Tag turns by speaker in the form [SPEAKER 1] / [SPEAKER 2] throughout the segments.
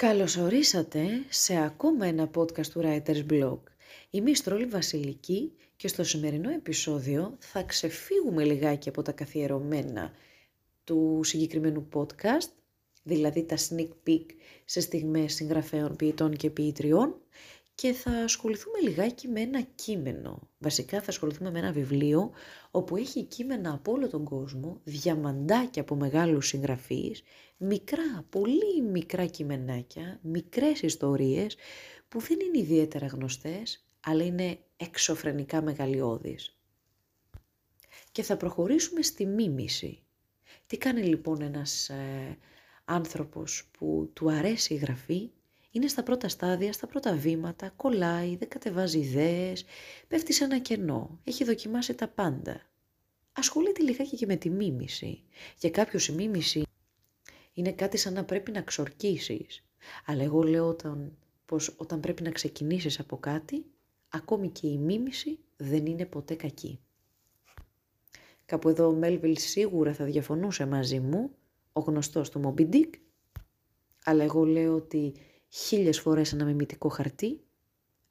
[SPEAKER 1] Καλώς ορίσατε σε ακόμα ένα podcast του Writers Blog. Είμαι η Στρόλη Βασιλική και στο σημερινό επεισόδιο θα ξεφύγουμε λιγάκι από τα καθιερωμένα του συγκεκριμένου podcast, δηλαδή τα sneak peek σε στιγμές συγγραφέων, ποιητών και ποιητριών και θα ασχοληθούμε λιγάκι με ένα κείμενο. Βασικά θα ασχοληθούμε με ένα βιβλίο όπου έχει κείμενα από όλο τον κόσμο, διαμαντάκια από μεγάλους συγγραφείς, μικρά, πολύ μικρά κειμενάκια, μικρές ιστορίες που δεν είναι ιδιαίτερα γνωστές, αλλά είναι εξωφρενικά μεγαλειώδεις. Και θα προχωρήσουμε στη μίμηση. Τι κάνει λοιπόν ένας ε, άνθρωπος που του αρέσει η γραφή, είναι στα πρώτα στάδια, στα πρώτα βήματα, κολλάει, δεν κατεβάζει ιδέες, πέφτει σε ένα κενό, έχει δοκιμάσει τα πάντα. Ασχολείται λιγάκι και με τη μίμηση. Για κάποιους η μίμηση είναι κάτι σαν να πρέπει να ξορκίσεις. Αλλά εγώ λέω όταν, πως όταν πρέπει να ξεκινήσεις από κάτι, ακόμη και η μίμηση δεν είναι ποτέ κακή. Κάπου εδώ ο Μέλβιλ σίγουρα θα διαφωνούσε μαζί μου, ο γνωστός του Moby Dick, αλλά εγώ λέω ότι χίλιες φορές ένα μιμητικό χαρτί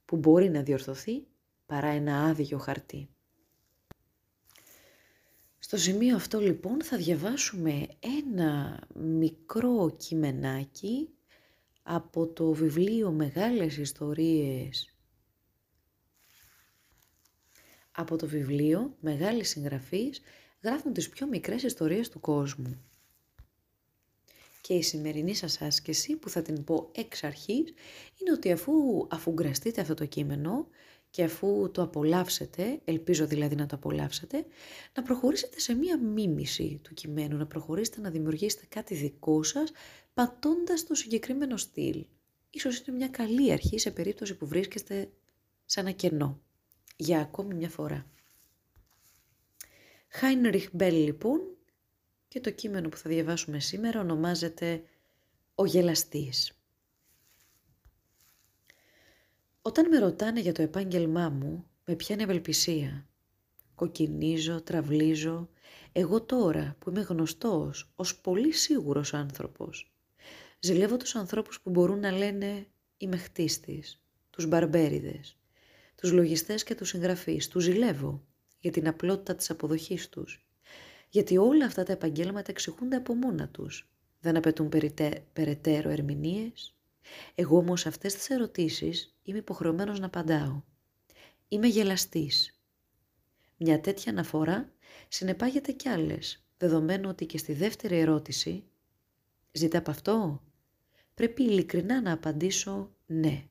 [SPEAKER 1] που μπορεί να διορθωθεί παρά ένα άδειο χαρτί. Στο σημείο αυτό λοιπόν θα διαβάσουμε ένα μικρό κειμενάκι από το βιβλίο Μεγάλες Ιστορίες από το βιβλίο Μεγάλης Συγγραφής γράφουν τις πιο μικρές ιστορίες του κόσμου. Και η σημερινή σας άσκηση που θα την πω εξ αρχής είναι ότι αφού αφουγκραστείτε αυτό το κείμενο και αφού το απολαύσετε, ελπίζω δηλαδή να το απολαύσετε, να προχωρήσετε σε μία μίμηση του κειμένου, να προχωρήσετε να δημιουργήσετε κάτι δικό σας πατώντας το συγκεκριμένο στυλ. Ίσως είναι μια καλή αρχή σε περίπτωση που βρίσκεστε σε ένα κενό. Για ακόμη μια φορά. Χάινριχ Μπέλ λοιπόν και το κείμενο που θα διαβάσουμε σήμερα ονομάζεται «Ο γελαστής». Όταν με ρωτάνε για το επάγγελμά μου, με πιάνει ευελπισία. Κοκκινίζω, τραυλίζω, εγώ τώρα που είμαι γνωστός ως πολύ σίγουρος άνθρωπος. Ζηλεύω τους ανθρώπους που μπορούν να λένε «Είμαι χτίστης», τους μπαρμπέριδες, τους λογιστές και τους συγγραφείς. Τους ζηλεύω για την απλότητα της αποδοχής τους. Γιατί όλα αυτά τα επαγγέλματα εξηγούνται από μόνα τους. Δεν απαιτούν περαιτέρω ερμηνείες, εγώ όμως αυτές τις ερωτήσεις είμαι υποχρεωμένος να απαντάω. Είμαι γελαστής. Μια τέτοια αναφορά συνεπάγεται κι άλλες, δεδομένου ότι και στη δεύτερη ερώτηση «Ζητά από αυτό» πρέπει ειλικρινά να απαντήσω «Ναι».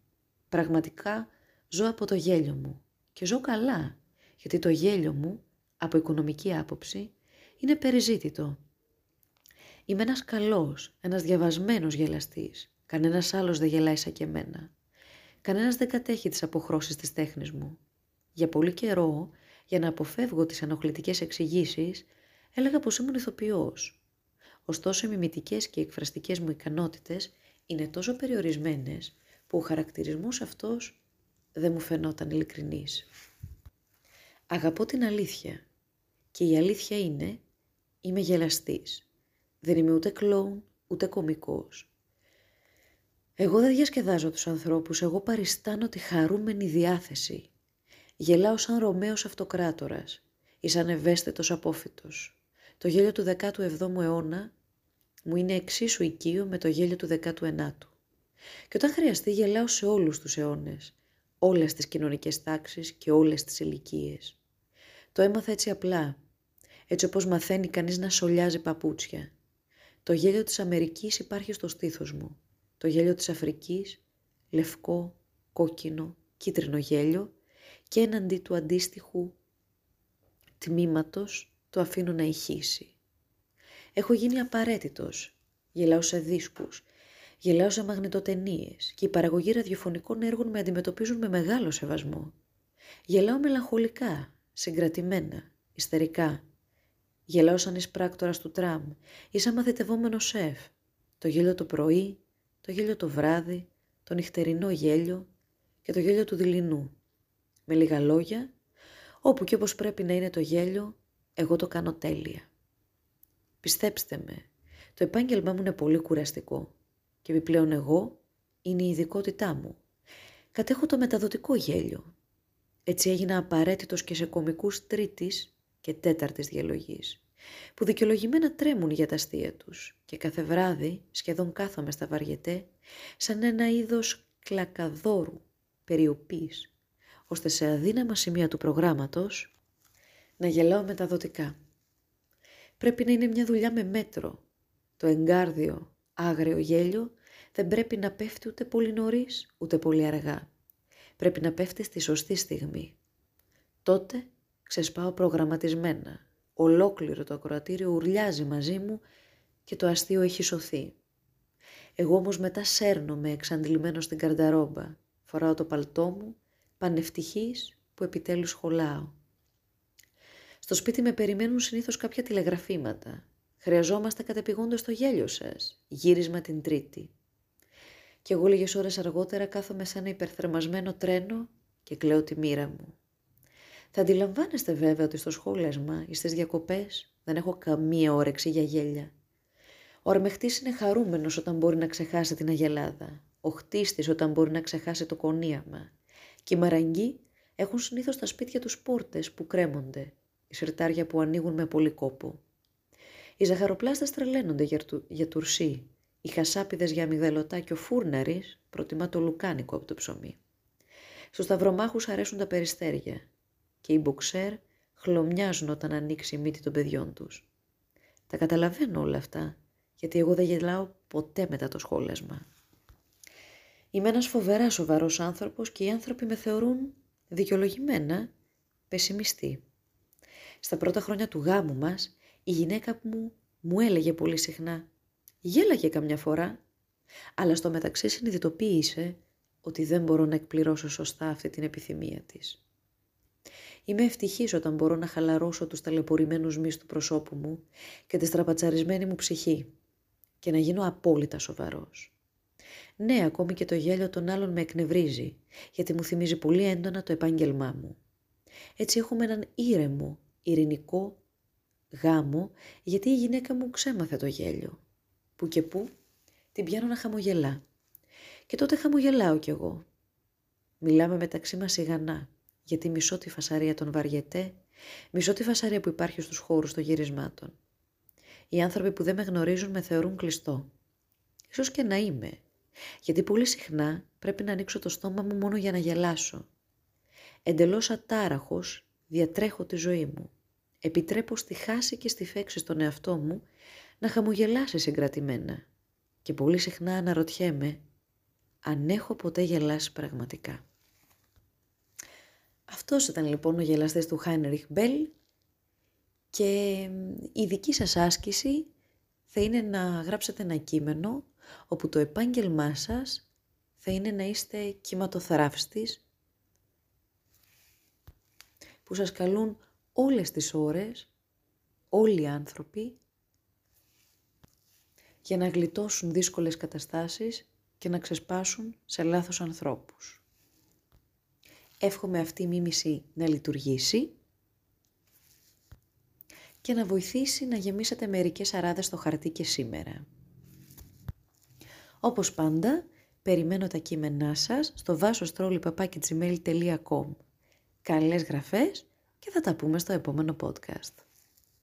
[SPEAKER 1] Πραγματικά ζω από το γέλιο μου και ζω καλά, γιατί το γέλιο μου, από οικονομική άποψη, είναι περιζήτητο. Είμαι ένας καλός, ένας διαβασμένος γελαστής Κανένας άλλος δεν γελάει σαν και εμένα. Κανένας δεν κατέχει τις αποχρώσεις της τέχνης μου. Για πολύ καιρό, για να αποφεύγω τις ενοχλητικές εξηγήσεις, έλεγα πως ήμουν ηθοποιός. Ωστόσο, οι μιμητικές και οι εκφραστικές μου ικανότητες είναι τόσο περιορισμένες που ο χαρακτηρισμός αυτός δεν μου φαινόταν ειλικρινής. Αγαπώ την αλήθεια και η αλήθεια είναι είμαι γελαστής. Δεν είμαι ούτε κλόουν ούτε κομικός. Εγώ δεν διασκεδάζω τους ανθρώπους, εγώ παριστάνω τη χαρούμενη διάθεση. Γελάω σαν Ρωμαίος αυτοκράτορας ή σαν ευαίσθητος απόφυτος. Το γέλιο του 17ου αιώνα μου είναι εξίσου οικείο με το γέλιο του 19ου. Και όταν χρειαστεί γελάω σε όλους τους αιώνες, όλες τις κοινωνικές τάξεις και όλες τις ηλικίες. Το έμαθα έτσι απλά, έτσι όπως μαθαίνει κανείς να σολιάζει παπούτσια. Το γέλιο της Αμερικής υπάρχει στο στήθος μου το γέλιο της Αφρικής, λευκό, κόκκινο, κίτρινο γέλιο και έναντι του αντίστοιχου τμήματος το αφήνω να ηχήσει. Έχω γίνει απαραίτητος, γελάω σε δίσκους, γελάω σε μαγνητοτενίες και η παραγωγή ραδιοφωνικών έργων με αντιμετωπίζουν με μεγάλο σεβασμό. Γελάω μελαγχολικά, συγκρατημένα, ιστερικά. Γελάω σαν εισπράκτορας του τραμ ή σαν μαθητευόμενο σεφ. Το γέλιο το πρωί, το γέλιο το βράδυ, το νυχτερινό γέλιο και το γέλιο του δειλινού. Με λίγα λόγια, όπου και όπως πρέπει να είναι το γέλιο, εγώ το κάνω τέλεια. Πιστέψτε με, το επάγγελμά μου είναι πολύ κουραστικό και επιπλέον εγώ Είναι η ειδικότητά μου. Κατέχω το μεταδοτικό γέλιο. Έτσι έγινα απαραίτητος και σε κομικούς τρίτης και τέταρτης διαλογής, που δικαιολογημένα τρέμουν για τα αστεία τους και κάθε βράδυ σχεδόν κάθομαι στα βαριετέ σαν ένα είδος κλακαδόρου, περιοπής, ώστε σε αδύναμα σημεία του προγράμματος να γελάω μεταδοτικά. Πρέπει να είναι μια δουλειά με μέτρο. Το εγκάρδιο, άγριο γέλιο δεν πρέπει να πέφτει ούτε πολύ νωρίς, ούτε πολύ αργά. Πρέπει να πέφτει στη σωστή στιγμή. Τότε ξεσπάω προγραμματισμένα. Ολόκληρο το ακροατήριο ουρλιάζει μαζί μου και το αστείο έχει σωθεί. Εγώ όμως μετά σέρνομαι εξαντλημένο στην καρνταρόμπα. Φοράω το παλτό μου, πανευτυχής που επιτέλους χωλάω. Στο σπίτι με περιμένουν συνήθως κάποια τηλεγραφήματα. Χρειαζόμαστε κατεπηγόντως το γέλιο σας. Γύρισμα την Τρίτη. Κι εγώ λίγες ώρες αργότερα κάθομαι σαν ένα υπερθερμασμένο τρένο και κλαίω τη μοίρα μου. Θα αντιλαμβάνεστε βέβαια ότι στο σχόλασμα ή στις διακοπές δεν έχω καμία όρεξη για γέλια. Ο αρμεχτής είναι χαρούμενος όταν μπορεί να ξεχάσει την αγελάδα. Ο χτίστης όταν μπορεί να ξεχάσει το κονίαμα. Και οι μαραγκοί έχουν συνήθως στα σπίτια τους πόρτες που κρέμονται, οι σερτάρια που ανοίγουν με πολύ κόπο. Οι ζαχαροπλάστες τρελαίνονται για, για τουρσί, οι χασάπιδες για αμυγδαλωτά και ο φούρναρης προτιμά το λουκάνικο από το ψωμί. Στους σταυρομάχους αρέσουν τα περιστέρια και οι μποξέρ χλωμιάζουν όταν ανοίξει η μύτη των παιδιών τους. Τα καταλαβαίνω όλα αυτά, γιατί εγώ δεν γελάω ποτέ μετά το σχόλασμα. Είμαι ένας φοβεράς σοβαρός άνθρωπος και οι άνθρωποι με θεωρούν δικαιολογημένα πεσημιστή. Στα πρώτα χρόνια του γάμου μας, η γυναίκα μου μου έλεγε πολύ συχνά «Γέλαγε καμιά φορά», αλλά στο μεταξύ συνειδητοποίησε ότι δεν μπορώ να εκπληρώσω σωστά αυτή την επιθυμία της. Είμαι ευτυχής όταν μπορώ να χαλαρώσω τους ταλαιπωρημένους μυς του προσώπου μου και τη στραπατσαρισμένη μου ψυχή και να γίνω απόλυτα σοβαρός. Ναι, ακόμη και το γέλιο των άλλων με εκνευρίζει, γιατί μου θυμίζει πολύ έντονα το επάγγελμά μου. Έτσι έχουμε έναν ήρεμο, ειρηνικό γάμο, γιατί η γυναίκα μου ξέμαθε το γέλιο. Που και που την πιάνω να χαμογελά. Και τότε χαμογελάω κι εγώ. Μιλάμε μεταξύ μας σιγανά, γιατί μισώ τη φασαρία των βαριετέ, μισώ τη φασαρία που υπάρχει στους χώρους των γυρισμάτων. Οι άνθρωποι που δεν με γνωρίζουν με θεωρούν κλειστό. Ίσως και να είμαι, γιατί πολύ συχνά πρέπει να ανοίξω το στόμα μου μόνο για να γελάσω. Εντελώς ατάραχος διατρέχω τη ζωή μου. Επιτρέπω στη χάση και στη φέξη στον εαυτό μου να χαμογελάσει συγκρατημένα. Και πολύ συχνά αναρωτιέμαι αν έχω ποτέ γελάσει πραγματικά. Αυτός ήταν λοιπόν ο γελαστής του Χάινριχ Μπέλ και η δική σας άσκηση θα είναι να γράψετε ένα κείμενο όπου το επάγγελμά σας θα είναι να είστε κυματοθράφστης που σας καλούν όλες τις ώρες, όλοι οι άνθρωποι, για να γλιτώσουν δύσκολες καταστάσεις και να ξεσπάσουν σε λάθος ανθρώπους. Εύχομαι αυτή η μίμηση να λειτουργήσει και να βοηθήσει να γεμίσετε μερικές αράδες στο χαρτί και σήμερα. Όπως πάντα, περιμένω τα κείμενά σας στο βάσοστρόλιπαπάκι.gmail.com Καλές γραφές και θα τα πούμε στο επόμενο podcast.